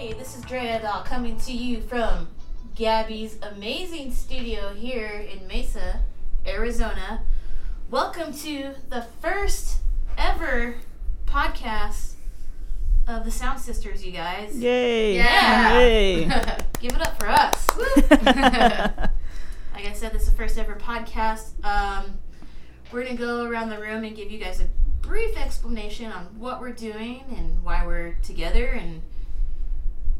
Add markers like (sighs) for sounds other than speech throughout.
Hey, this is Drea Doll coming to you from Gabby's amazing studio here in Mesa, Arizona. Welcome to the first ever podcast of the Sound Sisters, you guys. Yay! Yeah. Yay! (laughs) Give it up for us. (laughs) Like I said, this is the first ever podcast. Um, we're going to go around the room and give you guys a brief explanation on what we're doing and why we're together and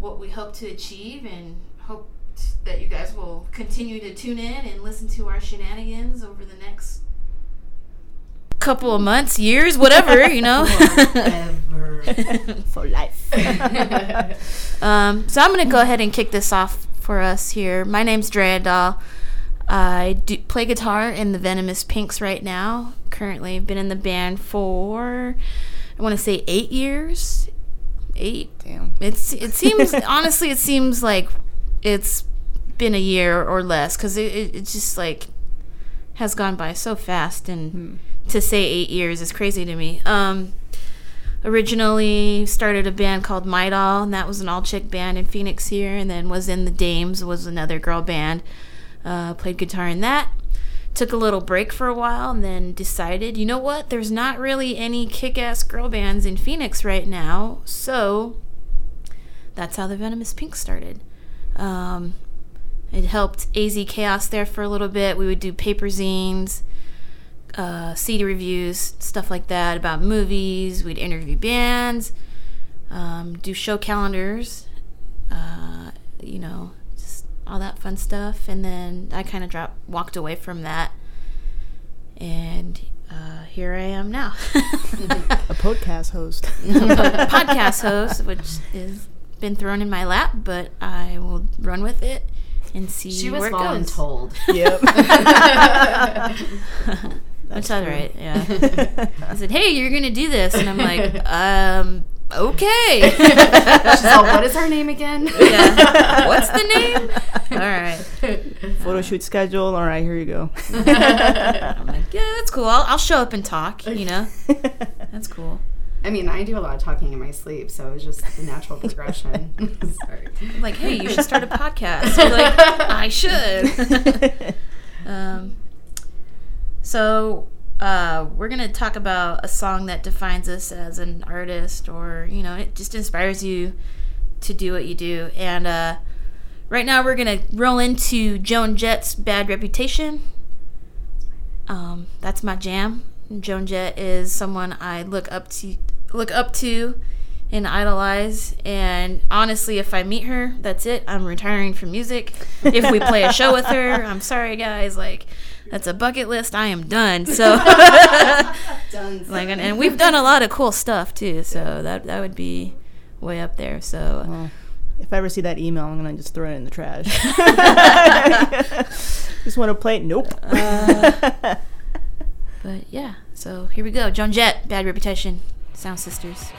what we hope to achieve and hope t- that you guys will continue to tune in and listen to our shenanigans over the next couple of months, years, whatever, you (laughs) know. For life. (laughs) (laughs) Um, so I'm gonna go ahead and kick this off for us here. My name's Drea Doll. I do play guitar in the Venomous Pinks right now. Currently, been in the band for I want to say eight years. Eight. Damn. It's it seems (laughs) honestly it seems like it's been a year or less because it, it, it just like has gone by so fast and to say eight years is crazy to me. Um, originally started a band called My Doll, and that was an all chick band in Phoenix here, and then was in the Dames was another girl band. Uh, played guitar in that. Took a little break for a while, and then decided, you know what? There's not really any kick-ass girl bands in Phoenix right now, so that's how the Venomous Pink started. Um, it helped AZ Chaos there for a little bit. We would do paper zines, uh, CD reviews, stuff like that about movies. We'd interview bands, um, do show calendars, uh, you know, all that fun stuff. And then I kind of dropped, walked away from that, and uh, here I am now, (laughs) A podcast host. (laughs) (laughs) podcast host, which is been thrown in my lap, but I will run with it and see She where was it goes. voluntold. yep. That's all right. Yeah. I said, "Hey, you're gonna do this," and I'm like, "Um, okay." (laughs) She's all, what is her name again? yeah. What's the (laughs) name? All right. Photo shoot schedule. All right, here you go. (laughs) I'm like, yeah, that's cool. I'll, I'll show up and talk. You know, that's cool. I mean, I do a lot of talking in my sleep, so it was just a natural progression. Sorry. I'm like, hey, you should start a podcast. You're like, I should. um, so uh, we're gonna talk about a song that defines us as an artist, or you know, it just inspires you to do what you do. And uh, right now, we're gonna roll into Joan Jett's "Bad Reputation." Um, that's my jam. Joan Jett is someone I look up to, look up to, and idolize. And honestly, if I meet her, that's it. I'm retiring from music. If we play a show with her, I'm sorry, guys. Like, that's a bucket list. I am done. So, (laughs) Done. (laughs) like, and, and we've done a lot of cool stuff too. So that that would be way up there. So. Well, if I ever see that email, I'm gonna just throw it in the trash. (laughs) just want to play it? Nope. Uh, But yeah, so here we go. Joan Jett, Bad Reputation, Sound Sisters.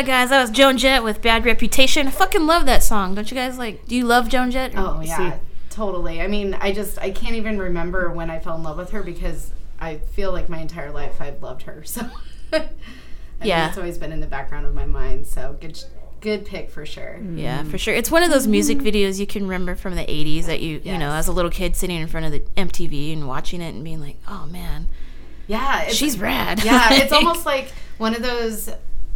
Hell yeah, guys! That was Joan Jett with "Bad Reputation." I fucking love that song. Don't you guys like? Do you love Joan Jett? Oh yeah, totally. I mean, I just I can't even remember when I fell in love with her because I feel like my entire life I've loved her. (laughs) So Yeah. mean, it's always been in the background of my mind. So good, good pick for sure. Mm. Yeah, for sure. It's one of those music mm-hmm. videos you can remember from the '80s that you you know, as a little kid sitting in front of the MTV and watching it and being like, "Oh man, Yeah, it's, she's rad." yeah, it's (laughs) almost like one of those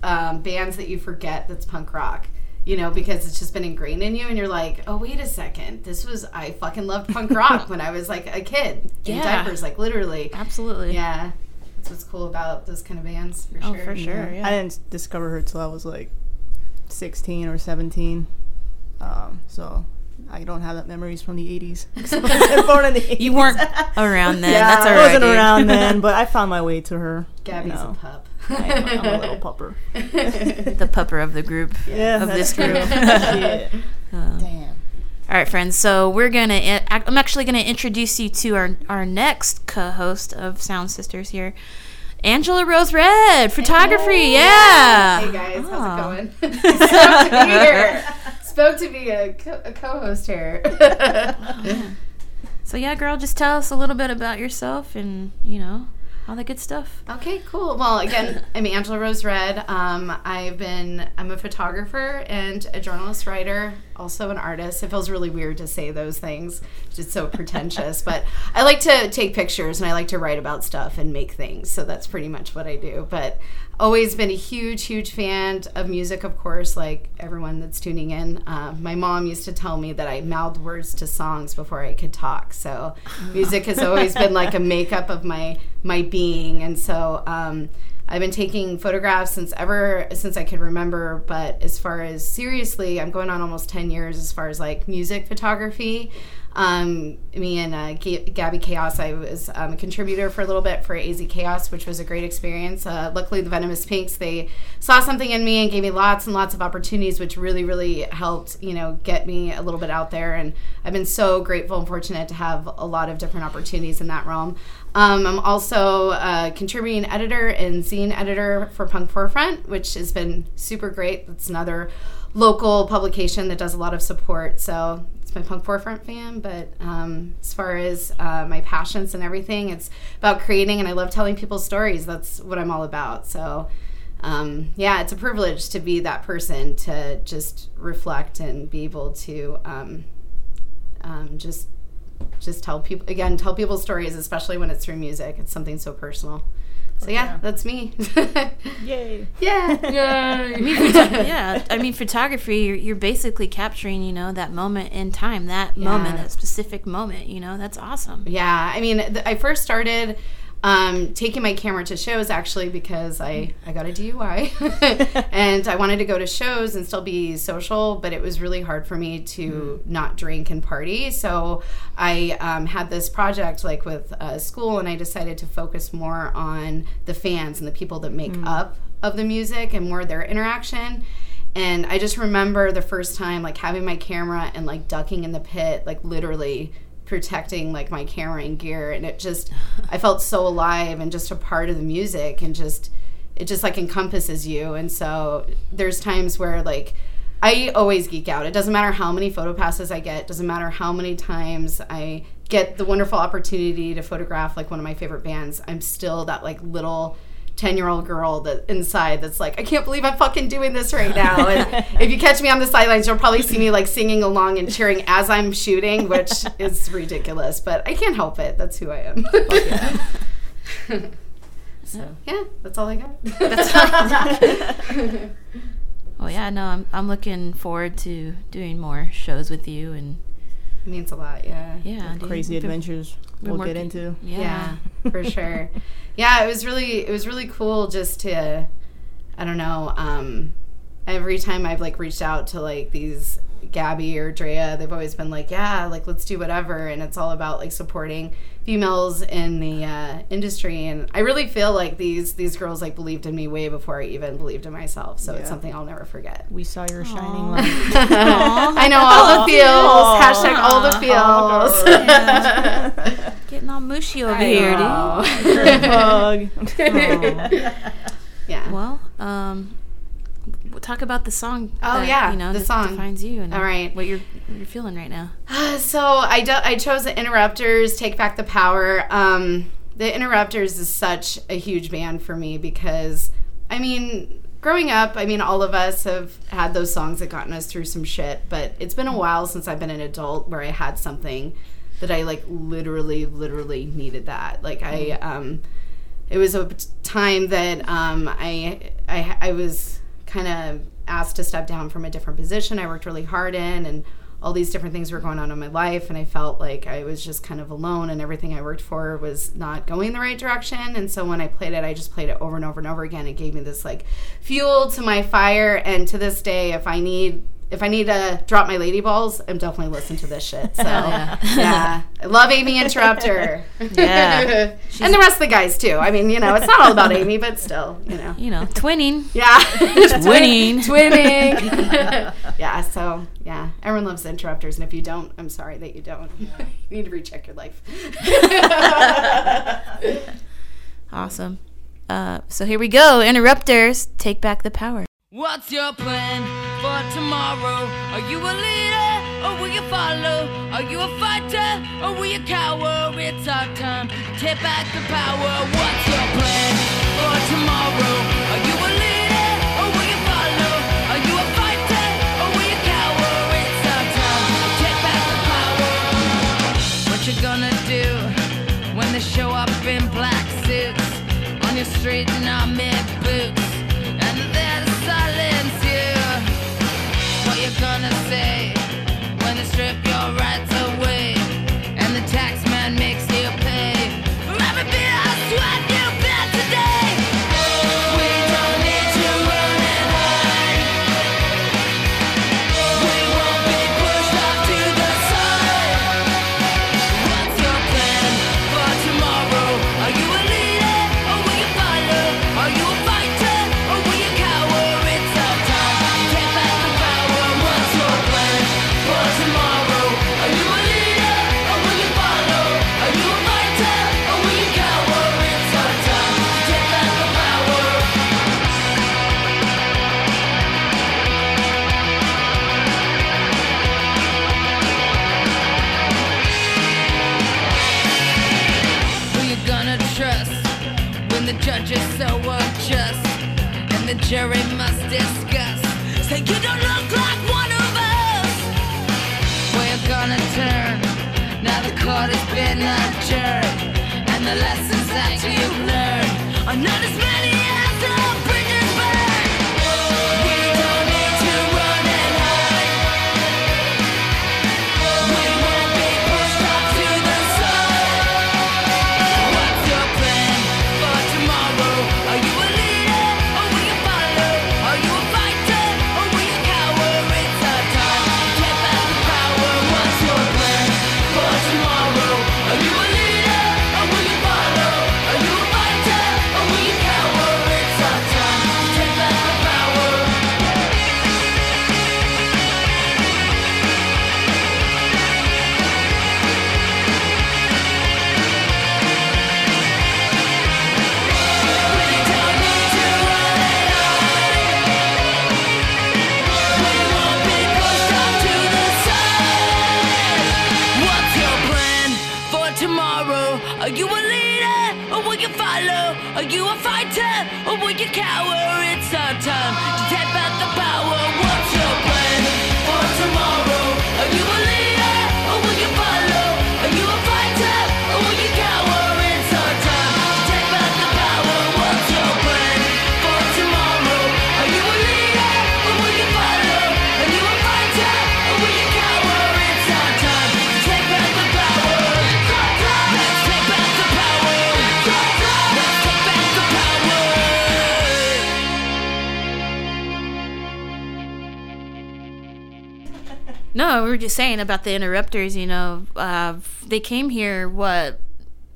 um, bands that you forget that's punk rock. You know, because it's just been ingrained in you, and you're like, "Oh, wait a second, this was I fucking loved punk (laughs) rock when I was like a kid in Yeah. diapers, like literally." absolutely. Yeah, that's what's cool about those kind of bands. For Oh, sure. for sure. Yeah. I didn't discover her till I was like 16 or 17. Um, so I don't have that memories from the 80s. 'Cause (laughs) (laughs) born in the 80s. You weren't around then. Yeah, That's all I right. wasn't dude. around then, but I found my way to her. Gabby's you know. a pup. I am, I'm a little (laughs) pupper. The pupper of the group. Yeah, Of this group. true. (laughs) Um, Damn. All right, friends. So we're gonna. I'm actually gonna introduce you to our our next co-host of Sound Sisters here, Angela Rose Red, photography. Yeah. Hey guys, Oh. how's it going? (laughs) Spoke to be here. Spoke to be a, co- a co-host here. So yeah, girl, just tell us a little bit about yourself and you know all the good stuff. Okay, cool. Well, again, (laughs) I'm Angela Rose Red. Um, I've been, I'm a photographer and a journalist writer, also an artist. It feels really weird to say those things, it's just so (laughs) pretentious. But I like to take pictures and I like to write about stuff and make things. So that's pretty much what I do. But always been a huge, huge fan of music, of course, like everyone that's tuning in. Uh, my mom used to tell me that I mouthed words to songs before I could talk. So music has always been like a makeup of my my being, and so. Um, I've been taking photographs since ever since I could remember, but as far as seriously, I'm going on almost 10 years as far as like music photography. Um, me and uh, G- Gabby Chaos, I was um, a contributor for a little bit for AZ Chaos, which was a great experience. Uh, luckily, the Venomous Pinks, they saw something in me and gave me lots and lots of opportunities, which really, really helped, you know, get me a little bit out there. And I've been so grateful and fortunate to have a lot of different opportunities in that realm. Um, I'm also a contributing editor and zine editor for Punk Forefront, which has been super great. It's another local publication that does a lot of support. So my Punk Forefront fan. But um, as far as uh, my passions and everything, it's about creating, and I love telling people stories. That's what I'm all about. So. Um, yeah, it's a privilege to be that person to just reflect and be able to um, um, just just tell people again tell people stories especially when it's through music it's something so personal so yeah, yeah. that's me (laughs) Yay. yeah (laughs) I mean, (laughs) photo- yeah. I mean, photography. You're, you're basically capturing, you know, that moment in time, that moment, that specific moment. You know, that's awesome. yeah i mean th- i first started um, taking my camera to shows actually because I, I got a DUI (laughs) and I wanted to go to shows and still be social, but it was really hard for me to not drink and party. So I um, had this project like with uh, school and I decided to focus more on the fans and the people that make up of the music and more their interaction. And I just remember the first time like having my camera and like ducking in the pit, like literally protecting like my camera and gear and it just I felt so alive and just a part of the music and just it just like encompasses you and so there's times where like I always geek out. It doesn't matter how many photo passes I get, doesn't matter how many times I get the wonderful opportunity to photograph like one of my favorite bands. I'm still that like little 10 year old girl that inside that's like, I can't believe I'm fucking doing this right now. And (laughs) if you catch me on the sidelines, you'll probably see me like singing along and cheering as I'm shooting, which is (laughs) ridiculous, but I can't help it. That's who I am. (laughs) so, yeah, that's all I got. Oh yeah, no, I'm I'm looking forward to doing more shows with you and It means a lot, yeah. yeah. Crazy adventures we'll get into. Yeah. yeah, for sure. Yeah, it was really it was really cool just to I don't know, um every time I've like reached out to like these Gabby or Drea, they've always been like, yeah, like let's do whatever and it's all about like supporting females in the uh, industry and I really feel like these these girls like believed in me way before I even believed in myself. So it's something I'll never forget. We saw your shining (laughs) light. (laughs) I know all the feels. Hashtag all the feels. (laughs) Yeah. Getting all mushy over I here, know. Hug. yeah. Well, um, talk about the song. Oh, that, yeah, you know, the song. defines you and All right. what you're what you're feeling right now. (sighs) So I, do, I chose the Interrupters, Take Back the Power. Um, the Interrupters is such a huge band for me because, I mean, growing up, I mean, all of us have had those songs that gotten us through some shit, but it's been a while since I've been an adult where I had something that I like literally, literally needed that. Like I, um, it was a time that um, I, I I was kind of asked to step down from a different position. I worked really hard in, and all these different things were going on in my life, and I felt like I was just kind of alone, and everything I worked for was not going the right direction. And so when I played it, I just played it over and over and over again. It gave me this like fuel to my fire, and to this day, if I need if I need to drop my lady balls, I'm definitely listening to this shit. So yeah. yeah, I love Aimee Interrupter. (laughs) Yeah. (laughs) and the rest of the guys too. I mean, you know, it's not all about Aimee, but still, you know. You know, twinning. Yeah. Winning. (laughs) Twinning. yeah, so yeah. Everyone loves interrupters, and if you don't, I'm sorry that you don't. You need to recheck your life. Awesome. Uh, so here we go. Interrupters, take back the power. What's your plan for tomorrow? Are you a leader or will you follow? Are you a fighter or will you cower? It's our time to take back the power. What's your plan for tomorrow? Are you a leader or will you follow? Are you a fighter or will you cower? It's our time to take back the power. What you gonna do when they show up in black suits on your street in army boots will cower? It's our time No, we were just saying about the interrupters. You know, uh, they came here what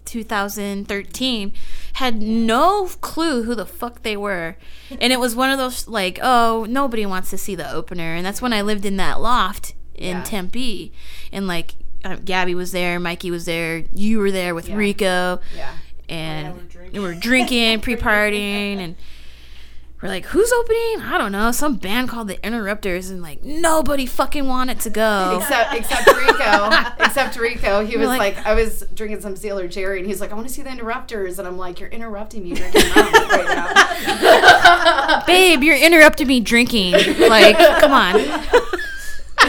2013, had no clue who the fuck they were, and it was one of those like, oh, nobody wants to see the opener, and that's when I lived in that loft in Yeah. Tempe, and like uh, Gabby was there, Mikey was there, you were there with Yeah. Rico, Yeah. and we're drinking. we were drinking, pre-partying, and we're like, who's opening? I don't know, some band called the Interrupters, and like nobody fucking wanted to go. Except, except Rico. (laughs) except Rico. He was like- like, I was drinking some Sailor Jerry, and he's like, I want to see the Interrupters. And I'm like, You're interrupting me drinking rum right now. (laughs) Babe, you're interrupting me drinking. Like, come on. (laughs)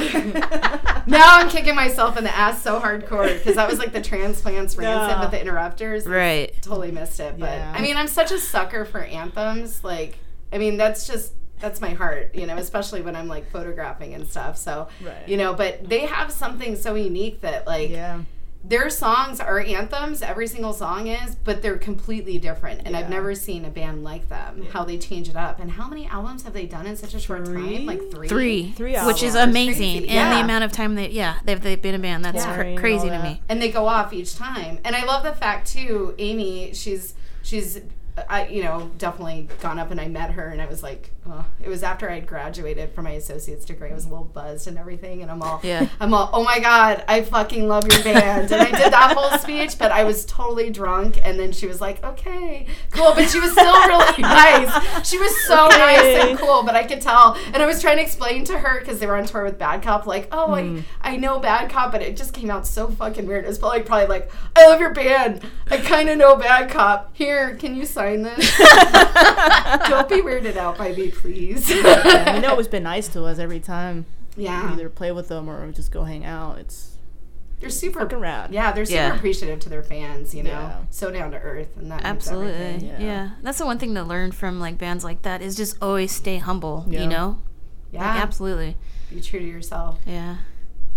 now I'm kicking myself in the ass so hardcore because that was like the transplants rancid No. with the Interrupters. Right. Totally missed it. But Yeah. I mean, I'm such a sucker for anthems. Like, I mean, that's just. That's my heart, you know, especially when I'm like photographing and stuff. So, Right. you know, but they have something so unique that like Yeah. their songs are anthems every single song is but they're completely different and i've never seen a band like them how they change it up and how many albums have they done in such a short Three? time like three Three, Three which is amazing, Crazy. and the amount of time they, yeah, they've, they've been a band. That's Yeah. cr- crazy to that. me. and they go off each time and i love the fact too Aimee she's she's I, you know, definitely gone up and I met her and I was like, oh, it was after I'd graduated from my associate's degree. I was a little buzzed and everything. And I'm all, Yeah. I'm all, oh my God, I fucking love your band. And I did that whole speech, but I was totally drunk. And then she was like, okay, cool. But she was still really (laughs) nice. She was so nice and cool, but I could tell. And I was trying to explain to her because they were on tour with Bad Cop, like, oh, I, hmm. I know Bad Cop, but it just came out so fucking weird. It was probably, probably like, I love your band. I kind of know Bad Cop. Here, can you sign this? (laughs) Don't be weirded out by me, please. Yeah, (laughs) you know, it's been nice to us every time. yeah. Either play with them or just go hang out. It's They're super fucking rad. Yeah, they're super Yeah. appreciative to their fans, you know. Yeah. So down to earth and that Absolutely. everything. Yeah. Yeah. That's the one thing to learn from like bands like that is just always stay humble, Yeah. you know? Yeah. Like, absolutely. Be true to yourself. Yeah.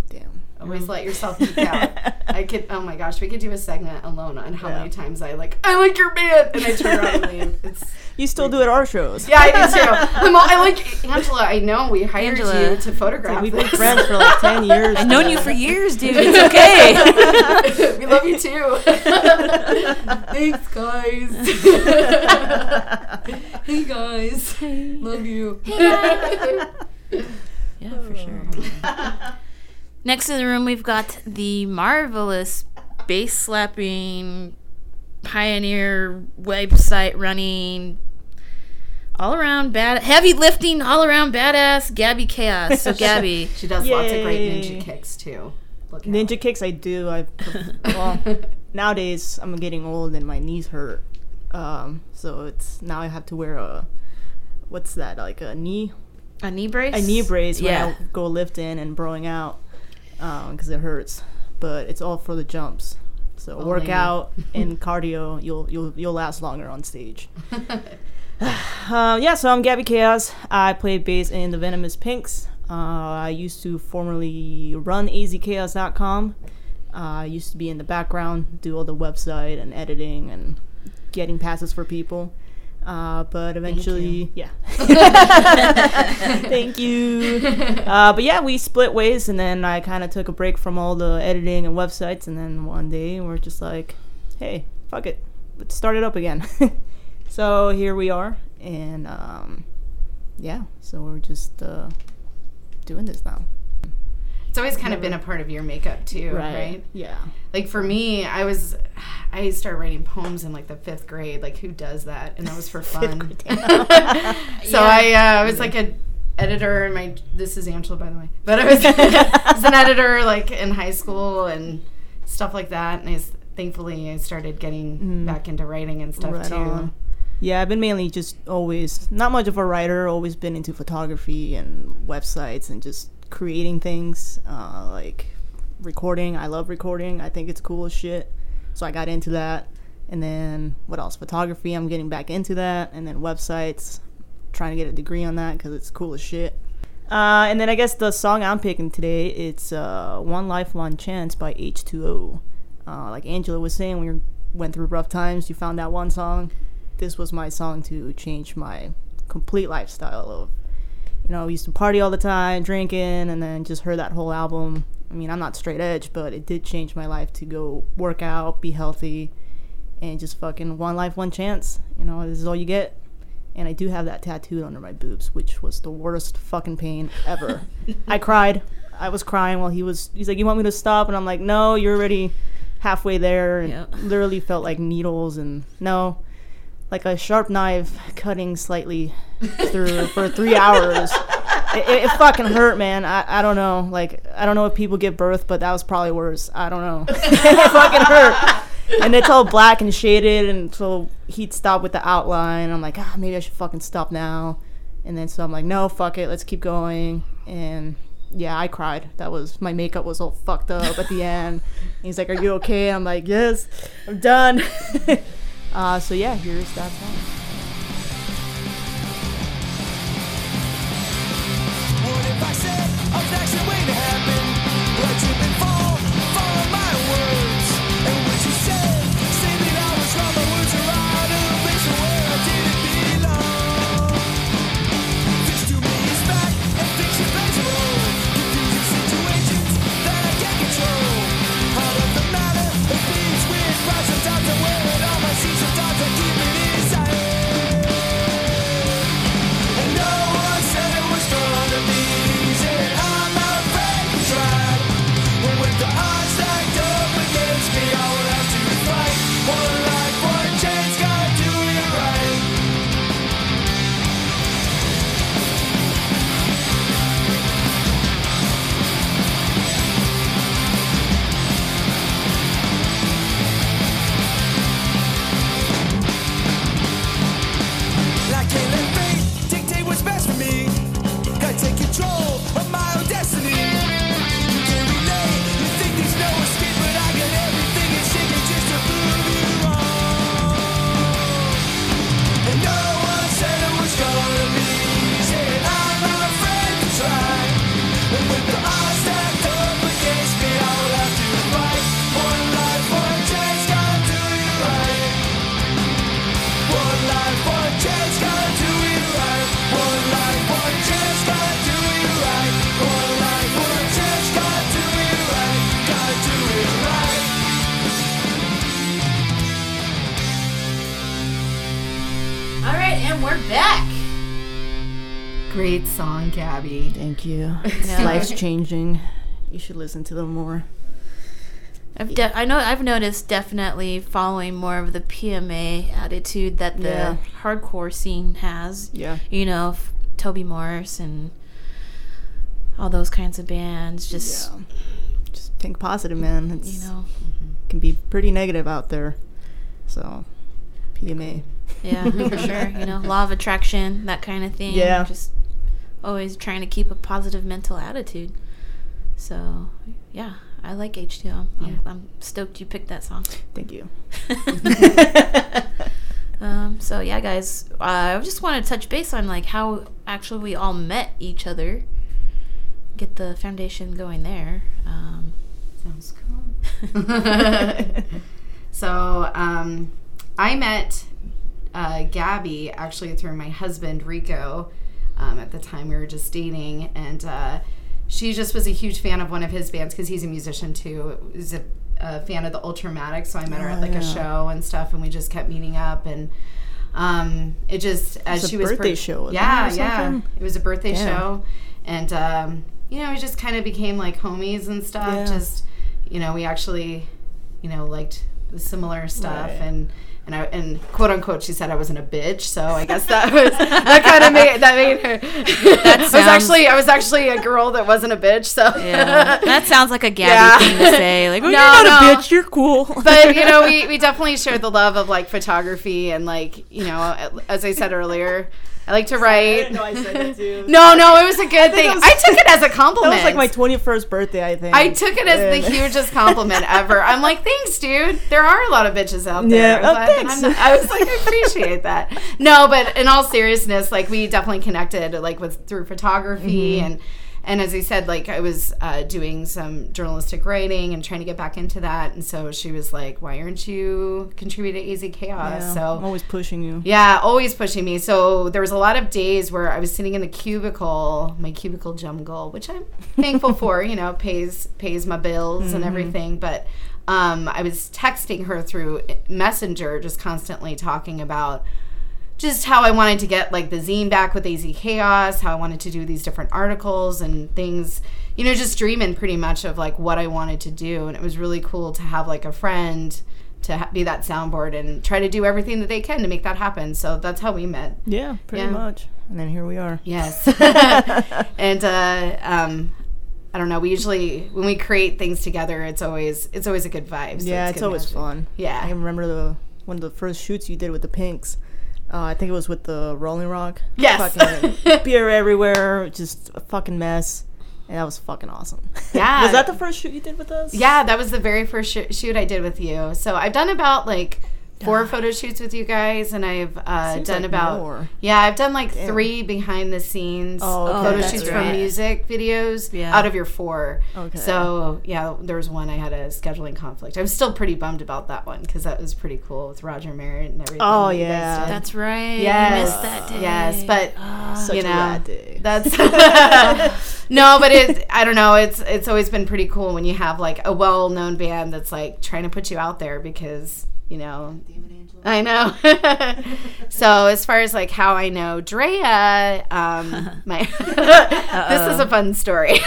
Damn. Always let yourself geek out. (laughs) I could oh my gosh, we could do a segment alone on how Yeah. many times I like I like your band and I turn around and leave. (laughs) It's You still do it at our shows. yeah, I do too. (laughs) I'm all, I like Angela. I know we hired Angela. you to photograph. We've been this. friends for like 10 years. I've known you for years, dude. It's okay. we love you too. Thanks, guys. hey guys, love you. yeah, for sure. Next in the room, we've got the marvelous bass slapping pioneer website running all around bad heavy lifting all around badass Gabby Chaos. So (laughs) Gabby, She does lots of great ninja kicks too. Look out. Ninja kicks, I do. I (laughs) well nowadays I'm getting old and my knees hurt. Um, so it's now I have to wear a what's that like a knee a knee brace. a knee brace when Yeah. I go lifting and broing out because it hurts. But it's all for the jumps. So Oh, workout (laughs) and cardio, you'll you'll you'll last longer on stage. Uh, (laughs) (sighs) yeah, so I'm Gabby Chaos. I play bass in the Venomous Pinks. Uh, I used to formerly run azchaos.com. Uh, I used to be in the background, do all the website and editing and getting passes for people. Uh, but eventually, yeah. (laughs) (laughs) Thank you. Uh, but yeah, we split ways, and then I kind of took a break from all the editing and websites, and then one day we're just like, hey, fuck it, let's start it up again. (laughs) so here we are, and um, yeah, so we're just uh, doing this now. It's always kind of been a part of your makeup too, right? Yeah. Like for me, I was I started writing poems in like the fifth grade. Like who does that? And that was for (laughs) fun. (laughs) so I uh, was like a editor in my this is Angela by the way, but I was, (laughs) I was an editor like in high school and stuff like that. And I s- thankfully I started getting back into writing and stuff Right too. on. Yeah, I've been mainly just always not much of a writer. Always been into photography and websites and just creating things, uh, like recording. I love recording. I think it's cool as shit. So I got into that. And then what else? Photography. I'm getting back into that. And then websites. Trying to get a degree on that because it's cool as shit. Uh, and then I guess the song I'm picking today it's uh, "One Life, One Chance" by H2O. Uh, like Angela was saying, when you went through rough times, you found that one song. This was my song to change my complete lifestyle of, you know, used to party all the time, drinking, and then just heard that whole album. I mean, I'm not straight edge, but it did change my life to go work out, be healthy, and just fucking one life, one chance. You know, this is all you get. And I do have that tattooed under my boobs, which was the worst fucking pain ever. (laughs) I cried. I was crying while he was. He's like, "You want me to stop?" And I'm like, "No, you're already halfway there." And Yep. literally felt like needles. And no, like a sharp knife cutting slightly (laughs) through for three hours. It, it, it fucking hurt, man. I, I don't know. Like I don't know if people give birth, but that was probably worse. I don't know. (laughs) it fucking hurt. And it's all black and shaded, and so he'd stop with the outline. I'm like, ah, maybe I should fucking stop now. And then so I'm like, no, fuck it, let's keep going. And yeah, I cried. That was my makeup was all fucked up at the end. He's like, "Are you okay?" I'm like, "Yes, I'm done." (laughs) uh, so yeah, here's that song. What if I said Great song, Gabby. Thank you. (laughs) Life's changing. You should listen to them more. I've de- I know I've noticed definitely following more of the PMA attitude that the Yeah. hardcore scene has. Yeah. You know, f- Toby Morse and all those kinds of bands. Just Yeah. Just think positive, man. It's, you know, mm-hmm. can be pretty negative out there. So, PMA. yeah, for sure. You know, law of attraction, that kind of thing. Yeah. Just always trying to keep a positive mental attitude. So, yeah, I like H2O. I'm, Yeah. I'm stoked you picked that song. Thank you. (laughs) um, so yeah, guys, uh, I just want to touch base on like how actually we all met each other. Get the foundation going there. Um, Sounds cool. (laughs) so um, I met uh, Gabby actually through my husband Rico. Um, at the time, we were just dating, and uh, she just was a huge fan of one of his bands because he's a musician too. Was a, a fan of the Ultramatic, so I met her at like yeah. a show and stuff, and we just kept meeting up and. Um, it just as she was birthday show, wasn't yeah, it, yeah. It was a birthday Damn. show, and um, you know, we just kind of became like homies and stuff. Yeah. Just you know, we actually, you know, liked the similar stuff Right. and. And I and quote unquote, she said I wasn't a bitch, so I guess that was that kind of made that made her. (laughs) I was actually I was actually a girl that wasn't a bitch, so yeah, (laughs) that sounds like a Gabby Yeah. thing to say. (laughs) Like, oh, No, you're not no. a bitch. You're cool. but you know, we, we definitely share the love of like photography and like you know, as I said earlier, I like to write. I too. (laughs) No, no, it was a good thing. was- I took it as a compliment. (laughs) That was like my 21st birthday, I think. I took it as the hugest compliment ever. I'm like, thanks, dude. There are a lot of bitches out there. Yeah, oh, glad thanks. Not- I was like, I appreciate that. No, but in all seriousness, like we definitely connected, like with through photography Mm-hmm. and. And as I said, like I was uh, doing some journalistic writing and trying to get back into that, and so she was like, "Why aren't you contributing to AZ Chaos?" Yeah, so I'm always pushing you. yeah, always pushing me. So there was a lot of days where I was sitting in the cubicle, my cubicle jungle, which I'm thankful for. You know, pays pays my bills and everything. But um, I was texting her through Messenger, just constantly talking about just how I wanted to get like the zine back with AZ Chaos, how I wanted to do these different articles and things, you know, just dreaming pretty much of like what I wanted to do. And it was really cool to have like a friend to ha- be that soundboard and try to do everything that they can to make that happen. So that's how we met. Yeah, pretty Yeah. much. And then here we are. Yes. (laughs) (laughs) and uh, um, I don't know. We usually when we create things together, it's always it's always a good vibe. So yeah, it's, good always magic. fun. Yeah. I remember the one of the first shoots you did with the Pinks. Uh, I think it was with the Rolling Rock. Yes. Fucking (laughs) beer everywhere, just a fucking mess. And that was fucking awesome. Yeah. was that the first shoot you did with us? Yeah, that was the very first sh- shoot I did with you. So I've done about like four photo shoots with you guys, and I've uh, done like about more. yeah, I've done like three behind the scenes Oh, okay. photo that's shoots for right. music videos Yeah. out of your four. Okay. So yeah, there was one I had a scheduling conflict. I'm still pretty bummed about that one because that was pretty cool with Roger Miret and everything. Oh, that you guys yeah. That's right. Yes. I missed that day. Yes, but Such you a know, rad day. That's (laughs) (laughs) no, but it. I don't know. It's it's always been pretty cool when you have like a well known band that's like trying to put you out there because you know. I know. (laughs) so as far as like how I know Drea, um, (laughs) my (laughs) this is a fun story.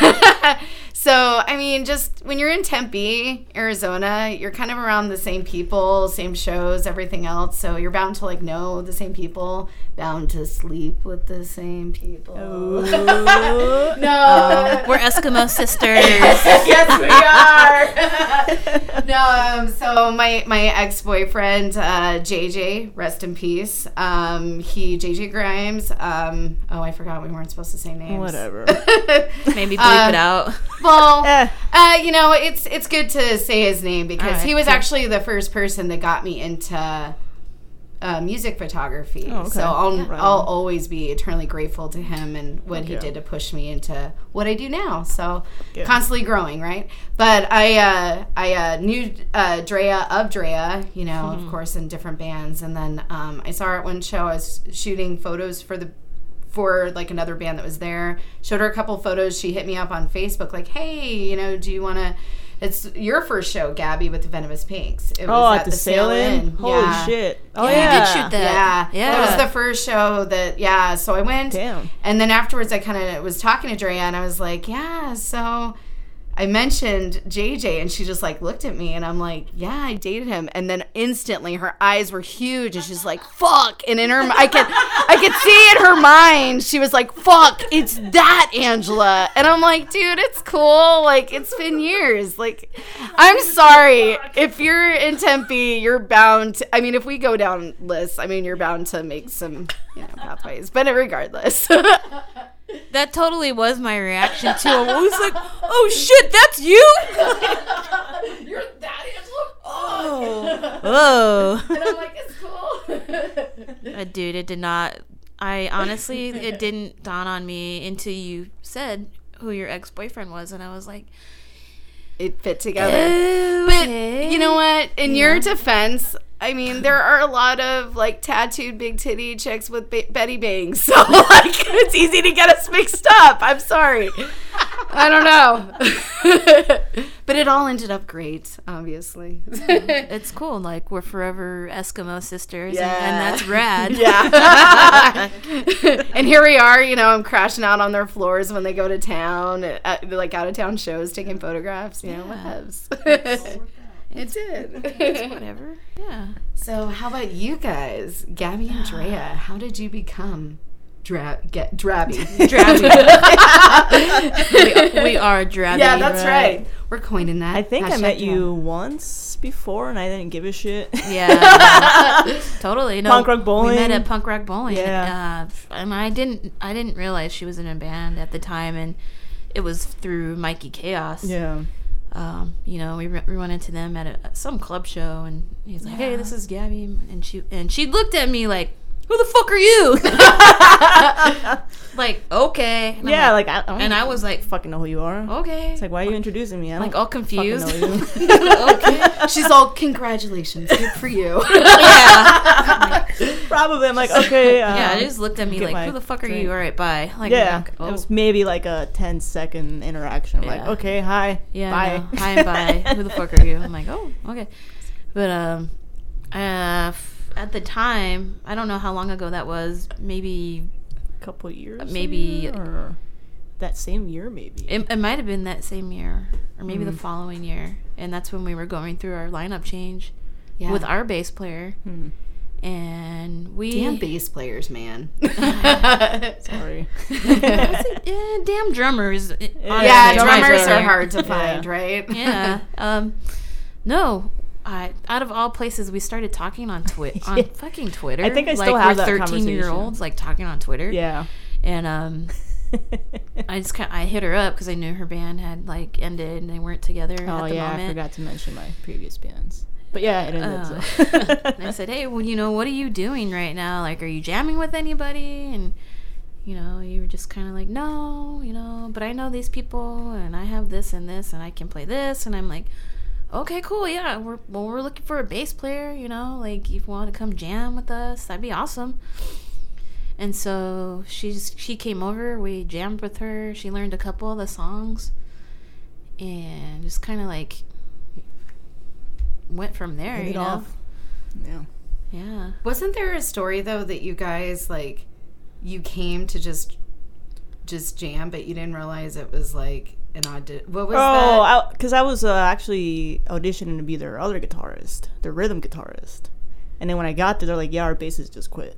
so I mean, just when you're in Tempe, Arizona, you're kind of around the same people, same shows, everything else. So you're bound to like know the same people, bound to sleep with the same people. (laughs) no, We're Eskimo (laughs) sisters. yes, we are. (laughs) no, um, so my my ex boyfriend uh, JJ, rest in peace. Um, he JJ Grimes. Um, oh, I forgot we weren't supposed to say names. Whatever. Maybe bleep Uh, it out. Well, Eh. uh, you know, it's it's good to say his name because Alright, he was cool. actually the first person that got me into uh, music photography. Oh, okay. So I'll Right I'll always be eternally grateful to him and what he Yeah. did to push me into what I do now. So Yeah. constantly growing, right? But I uh, I uh, knew uh, Drea of Drea, you know, Mm-hmm. of course, in different bands, and then um, I saw her at one show. I was shooting photos for the for like another band that was there. Showed her a couple photos. She hit me up on Facebook, like, "Hey, you know, do you want to?" It's your first show, Gabby, with the Venomous Pinks. It Oh, at the Sail Inn? Holy Yeah. shit. Oh, Yeah, yeah. you did shoot that. Yeah, Yeah. That was the first show that, yeah. So I went. Damn. And then afterwards, I kind of was talking to Drea, and I was like, yeah, so I mentioned JJ, and she just like looked at me, and I'm like, yeah, I dated him. And then instantly, her eyes were huge, and she's like, fuck. And in her, I could, I could see in her mind, she was like, fuck, it's that Angela. And I'm like, dude, it's cool. Like, it's been years. Like, I'm sorry. If you're in Tempe, you're bound to, I mean, if we go down lists, I mean, you're bound to make some, you know, pathways. But regardless. (laughs) That totally was my reaction too. I was like, "Oh shit, that's you!" (laughs) You're that Angela? oh. (laughs) And I'm like, it's cool. Uh, dude, it did not. I honestly, it didn't dawn on me until you said who your ex boyfriend was, and I was like, it fit together. But But you know what? In your defense, I mean, there are a lot of like tattooed big titty chicks with ba- Betty Bangs, (laughs) so like it's easy to get us mixed up. I'm sorry. I don't know. (laughs) but it all ended up great, obviously. (laughs) it's cool. Like we're forever Eskimo sisters, and, Yeah. and that's rad. Yeah. and here we are, you know, I'm crashing out on their floors when they go to town, uh, like out of town shows, taking photographs, you know, whatevs. It did. (laughs) Whatever. Yeah. so, how about you guys? Gabby and Drea, how did you become dra- get drabby? (laughs) (laughs) Drabby. we, we are drabby. yeah, that's right. We're coining that. I think I met drabby. you once before and I didn't give a shit. Yeah, totally. No, Punk Rock Bowling. We met at punk rock bowling. Yeah. uh, and I didn't, I didn't realize she was in a band at the time, and it was through Mikey Chaos. yeah. Um, you know, we, re- we went into them at, a, at some club show, and he's like, "Hey, this is Gabby," and she and she looked at me like, "Who the fuck are you?" (laughs) like, okay. And Yeah, like, like, I, I don't and I was like, fucking know who you are. okay. It's like, why are you introducing me? I don't like all confused. know you. (laughs) okay. She's all, congratulations, good for you. (laughs) yeah. Probably. I'm like, okay. Um, Yeah, they just looked at me like, "Who the fuck are you?" All right, bye. Like, Yeah, like, oh, it was maybe like a 10 second interaction. Yeah. Like, okay, hi, yeah, bye, no, hi and bye. Who the fuck are you? I'm like, oh, okay. But um, uh, f- at the time, I don't know how long ago that was. Maybe a couple years, maybe- or that same year, maybe. it, it might have been that same year, or maybe Mm. the following year, and that's when we were going through our lineup change. Yeah. with our bass player, and we Damn bass players, man. (laughs) Sorry. Eh, damn drummers. yeah, drummers are hard to (laughs) find, right? Yeah. Um, no. I, out of all places, we started talking on Twitter, (laughs) on fucking Twitter. I think I like still have we're thirteen year olds, like talking on Twitter. yeah. And um, (laughs) I just kind I hit her up because I knew her band had like ended and they weren't together oh at the yeah, I forgot to mention my previous bands. But yeah, it ended. Uh, so. I said, (laughs) "Hey, well, you know, what are you doing right now? Like, are you jamming with anybody?" And you know, you were just kind of like, "No, you know, but I know these people, and I have this and this, and I can play this." And I'm like, "Okay, cool, yeah. We're well, we're looking for a bass player. You know, like if you want to come jam with us, that'd be awesome." And so she's she came over. We jammed with her. She learned a couple of the songs, and just kind of like went from there. Hit you it know. off. Yeah. Yeah. Wasn't there a story though that you guys like you came to just just jam, but you didn't realize it was like an audition? What was Oh, because I, was uh, actually auditioning to be their other guitarist, their rhythm guitarist. And then when I got there, they're like, "Yeah, our bassist just quit,"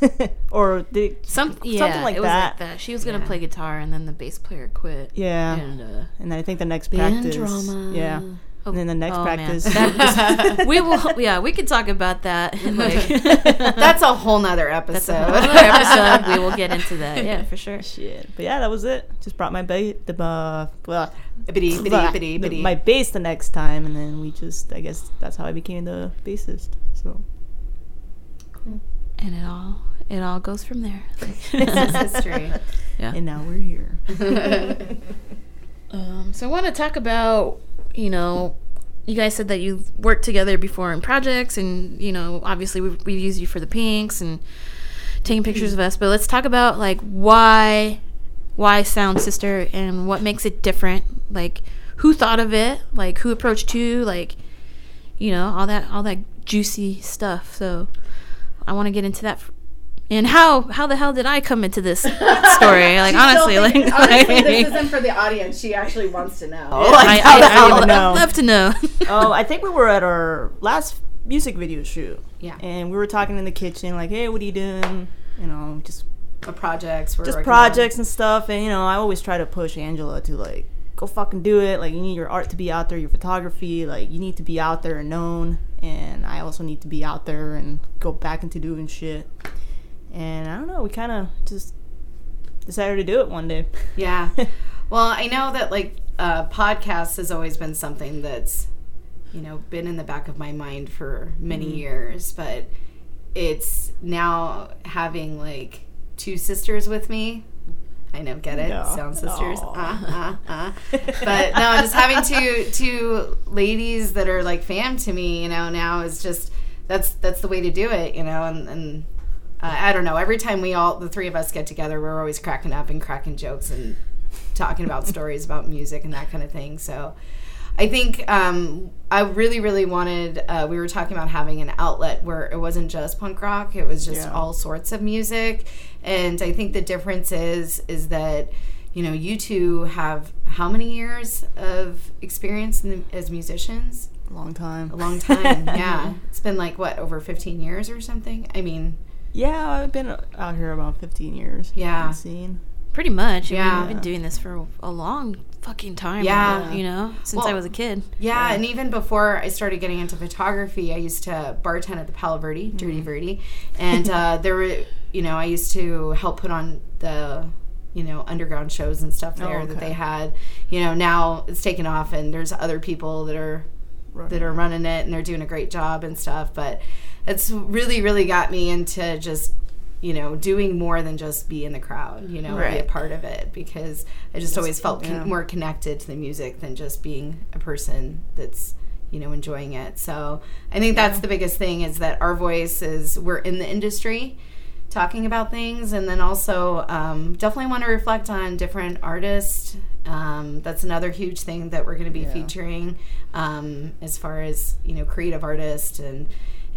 (laughs) or they, Some, yeah, something like it was that. like that. She was gonna Yeah. play guitar, and then the bass player quit. Yeah, And, uh, and I think the next band practice, drama. yeah, and then the next oh, man. practice, That- (laughs) we will. Yeah, we could talk about that. (laughs) Like, (laughs) That's a whole nother that's episode. a whole other episode. We will get into that. Yeah, for sure. shit. But yeah, that was it. Just brought my bass, the uh, well, Bitty, bitty, blah, bitty, bitty. my bass the next time, and then we just, I guess that's how I became the bassist. So And it all it all goes from there. This is history. Yeah. and now we're here. Um, so I want to talk about, you know, you guys said that you worked together before in projects, and you know, obviously we've, we've used you for the pinks and taking pictures of us. But let's talk about like why, why Sound Sister and what makes it different. Like, who thought of it? Like, who approached you? Like, you know, all that, all that juicy stuff. So I want to get into that. F- And how how the hell did I come into this (laughs) story? Like honestly, like, honestly, (laughs) this isn't for the audience. She actually wants to know. Oh, I, how the I, hell I, would know? love to know. (laughs) oh, I think we were at our last music video shoot. Yeah. And we were talking in the kitchen, like, hey, what are you doing? You know, just The projects. We're just working projects and stuff. And you know, I always try to push Angela to like go fucking do it. Like, you need your art to be out there, your photography. Like, you need to be out there and known. And I also need to be out there and go back into doing shit. And I don't know, we kind of just decided to do it one day. Yeah. (laughs) Well, I know that like uh, podcasts has always been something that's you know been in the back of my mind for many Mm-hmm. years, but it's now having like two sisters with me. I know, get it? No. Sound sisters. Aw. Uh, uh, uh. (laughs) But no, just having two two ladies that are like fam to me, you know, now is just that's that's the way to do it, you know, and and uh, I don't know. Every time we all the three of us get together, we're always cracking up and cracking jokes and talking about (laughs) stories about music and that kind of thing. So. I think um, I really, really wanted. Uh, we were talking about having an outlet where it wasn't just punk rock; it was just Yeah. all sorts of music. And I think the difference is is that you know you two have how many years of experience in the, as musicians? A long time. A long time. (laughs) yeah, it's been like what over fifteen years or something. I mean, Yeah, I've been out here about 15 years. Yeah. on Scene. Pretty much. I mean, Yeah. I've been doing this for a long fucking time. Yeah. You know, since I was a kid. Yeah, and even before I started getting into photography, I used to bartend at the Palo Verde, Dirty Verde, and uh, (laughs) there were, you know, I used to help put on the, you know, underground shows and stuff there that okay. they had. You know, now it's taken off, and there's other people that are that are running it, and they're doing a great job and stuff. But it's really, really got me into just. You know, doing more than just be in the crowd, you know, be a part of it because I just always felt con- more connected to the music than just being a person that's you know enjoying it. So i think that's the biggest thing is that our voice is we're in the industry talking about things and then also um, definitely want to reflect on different artists. Um, that's another huge thing that we're going to be Yeah. featuring um, as far as you know creative artists and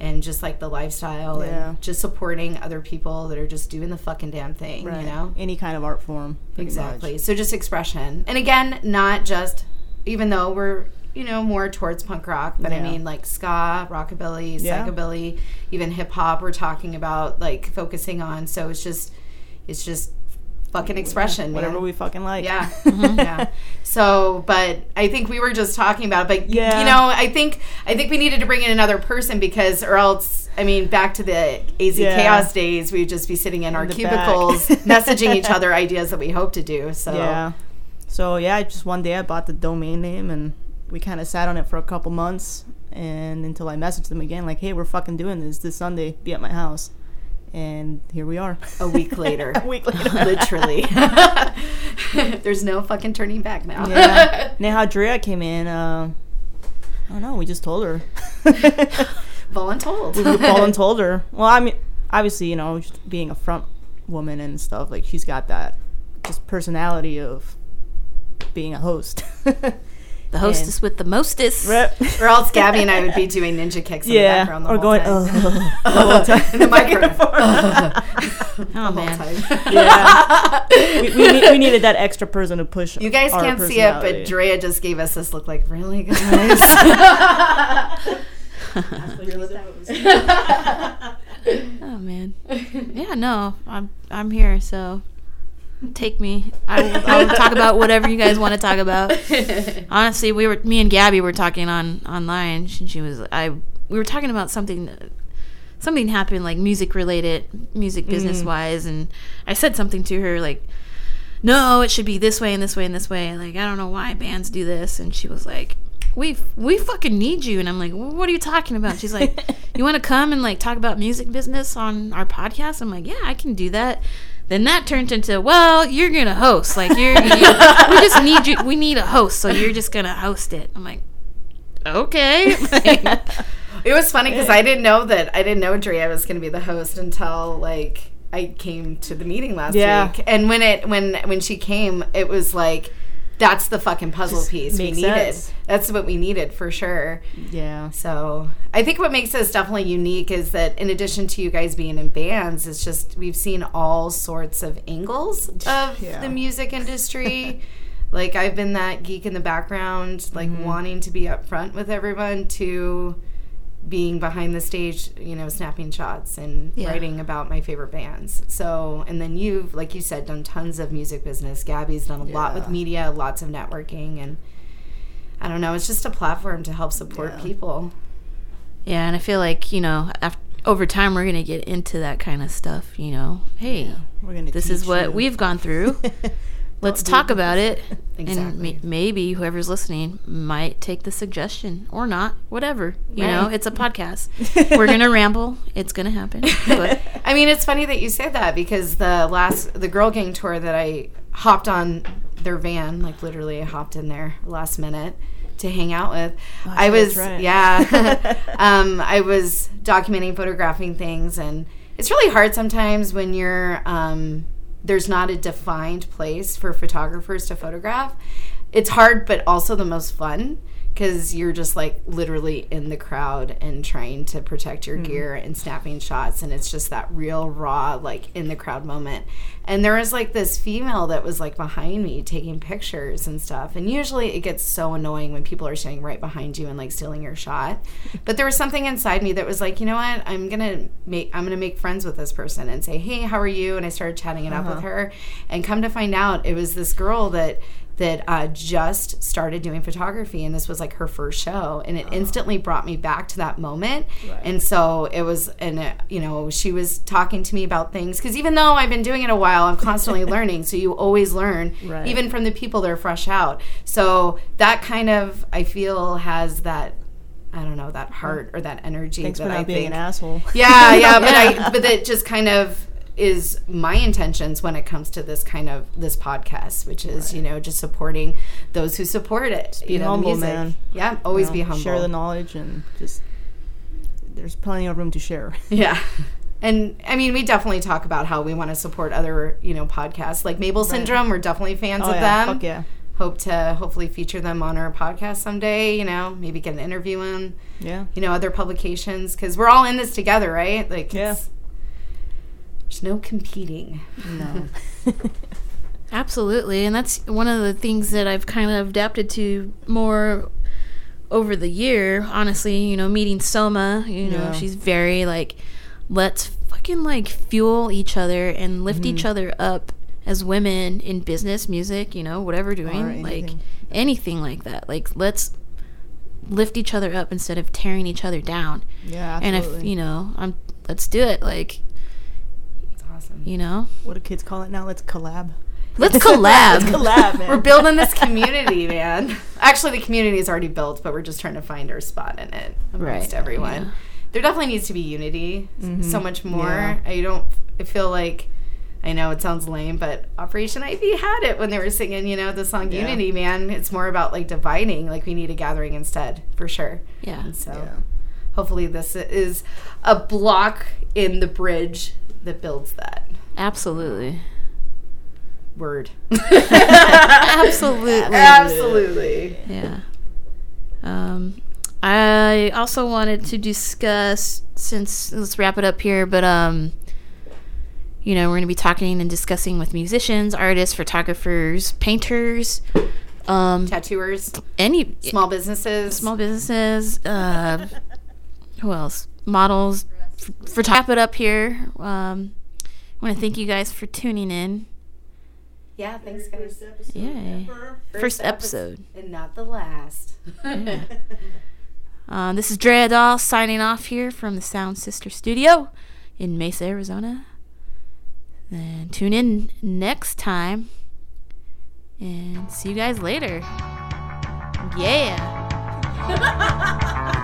and just like the lifestyle Yeah. and just supporting other people that are just doing the fucking damn thing Right. you know Any kind of art form. Exactly. much. So just expression. And again, not just even though we're you know, more towards punk rock, but I mean, like ska, rockabilly, Yeah. psychobilly, even hip hop. We're talking about like focusing on. So it's just, it's just fucking expression, Whatever man. we fucking like. Yeah, (laughs) (laughs) yeah. So, but I think we were just talking about, it, but Yeah. you know, I think I think we needed to bring in another person because, or else, I mean, back to the AZ Yeah. Chaos days, we'd just be sitting in, our cubicles, (laughs) messaging each other ideas that we hope to do. So, Yeah. So yeah, just one day I bought the domain name and we kind of sat on it for a couple months and until I messaged them again like, "Hey, we're fucking doing this this Sunday. Be at my house." And here we are. a week (laughs) later, a week later. literally, (laughs) there's no fucking turning back now. yeah. Now how Drea came in, uh, I don't know. We just told her. (laughs) Voluntold. we Paul and told her. Well, I mean, obviously, you know, just being a front woman and stuff, like she's got that just personality of being a host. The hostess with the mostest. Rep. (laughs) Or else Gabby and I would be doing ninja kicks in the Yeah, background the or whole going time. Oh. "Ugh," (laughs) the whole time. in the microphone. (laughs) Oh the man. yeah, we, we, need, we needed that extra person to push. You guys our can't see it, but personality. Drea just gave us this look like, really, guys? Oh man. Yeah, no, I'm I'm here, so take me. I will, I will talk about whatever you guys want to talk about. (laughs) Honestly, we were me and Gabby were talking on online. and she was I we were talking about something something happened like music related, music mm-hmm. business wise, and I said something to her like. No, it should be this way and this way and this way. Like I don't know why bands do this, and she was like, "We we fucking need you." And I'm like, well, "What are you talking about?" She's like, (laughs) "You want to come and like talk about music business on our podcast?" I'm like, "Yeah, I can do that." Then that turned into, "Well, you're gonna host. Like you're, you, we just need you. We need a host, so you're just gonna host it." I'm like, "Okay." Like, (laughs) (laughs) it was funny because I didn't know that I didn't know Drea was going to be the host until like I came to the meeting last Yeah. week. And when it when when she came, it was like that's the fucking puzzle Just piece we needed. sense. That's what we needed for sure. Yeah, So I think what makes us definitely unique is that in addition to you guys being in bands, it's just we've seen all sorts of angles (laughs) of Yeah. the music industry. (laughs) like I've been that geek in the background, like Mm-hmm. wanting to be up front with everyone to being behind the stage, you know, snapping shots and Yeah. writing about my favorite bands. So, and then you've, like you said, done tons of music business. Gabby's done a lot with media, lots of networking, and I don't know, it's just a platform to help support Yeah. people. yeah, and I feel like you know, after, over time, we're gonna get into that kind of stuff. You know, hey, we're gonna. this is what you. we've gone through. (laughs) Let's talk about it. (laughs) And ma- maybe whoever's listening might take the suggestion or not. Whatever. You know, it's a (laughs) podcast. We're going to ramble. It's going to happen. But (laughs) I mean, it's funny that you say that because the last the girl gang tour that I hopped on their van, like literally, I hopped in there last minute to hang out with. I was right. yeah, um, I was documenting, photographing things, and it's really hard sometimes when you're um, there's not a defined place for photographers to photograph. It's hard, but also the most fun because you're just like literally in the crowd and trying to protect your mm-hmm. gear and snapping shots and it's just that real raw like in the crowd moment. And there was like this female that was like behind me taking pictures and stuff and usually it gets so annoying when people are standing right behind you and like stealing your shot. (laughs) But there was something inside me that was like you know what? I'm gonna make i'm gonna make friends with this person and say hey how are you and i started chatting it up with uh-huh. her. And come to find out it was this girl that that uh, just started doing photography and this was like her first show and it instantly brought me back to that moment. And so it was and it, you know she was talking to me about things because even though i've been doing it a while i'm constantly (laughs) learning so you always learn Right. even from the people that are fresh out. So that kind of i feel has that i don't know that heart or that energy Thanks that for not i being think an asshole. yeah, yeah, but I (laughs) but it just kind of is my intentions when it comes to this kind of this podcast, which is you know just supporting those who support it. be you know, humble, music. man. Yeah, always You be humble. Share the knowledge and just. There's plenty of room to share. (laughs) yeah. And I mean, we definitely talk about how we want to support other, you know, podcasts like Mabel Syndrome. We're definitely fans Oh of yeah, them. fuck yeah, Hope to hopefully feature them on our podcast someday. You know, maybe get an interview in, yeah. you know, other publications because we're all in this together, right? Like, Yeah. It's- there's no competing. No. (laughs) Absolutely, and that's one of the things that I've kind of adapted to more over the year, honestly, you know, meeting Soma, you know, Yeah. she's very like, let's fucking like fuel each other and lift Mm-hmm. each other up as women in business, music, you know, whatever doing, like anything. anything like that. Like, let's lift each other up instead of tearing each other down. Yeah, absolutely. And if, you know, I'm, let's do it. Like, It's awesome. You know, what do kids call it now? Let's collab. let's (laughs) collab. collab, man. We're building this community, man. Actually, the community is already built, but we're just trying to find our spot in it amongst Right, everyone. yeah. There definitely needs to be unity, s- mm-hmm. so much more. Yeah. I don't. I feel like. I know it sounds lame, but Operation Ivy had it when they were singing, you know, the song Yeah. Unity, man. It's more about like dividing. Like we need a gathering instead, for sure. Yeah. And so hopefully this is a block in the bridge that builds that Absolutely. word. (laughs) Absolutely. Absolutely. Yeah. Um, I also wanted to discuss since let's wrap it up here, but um, you know, we're going to be talking and discussing with musicians, artists, photographers, painters, um, Tattooers, any small businesses. small businesses. Uh, who else? Models. For, for to wrap it up here, um, I want to thank you guys for tuning in. Yeah, thanks guys. Yay. First episode. and not the last. Uh, (laughs) this is Drea Doll signing off here from the Sound Sister Studio in Mesa, Arizona. Then tune in next time and see you guys later. Yeah. (laughs)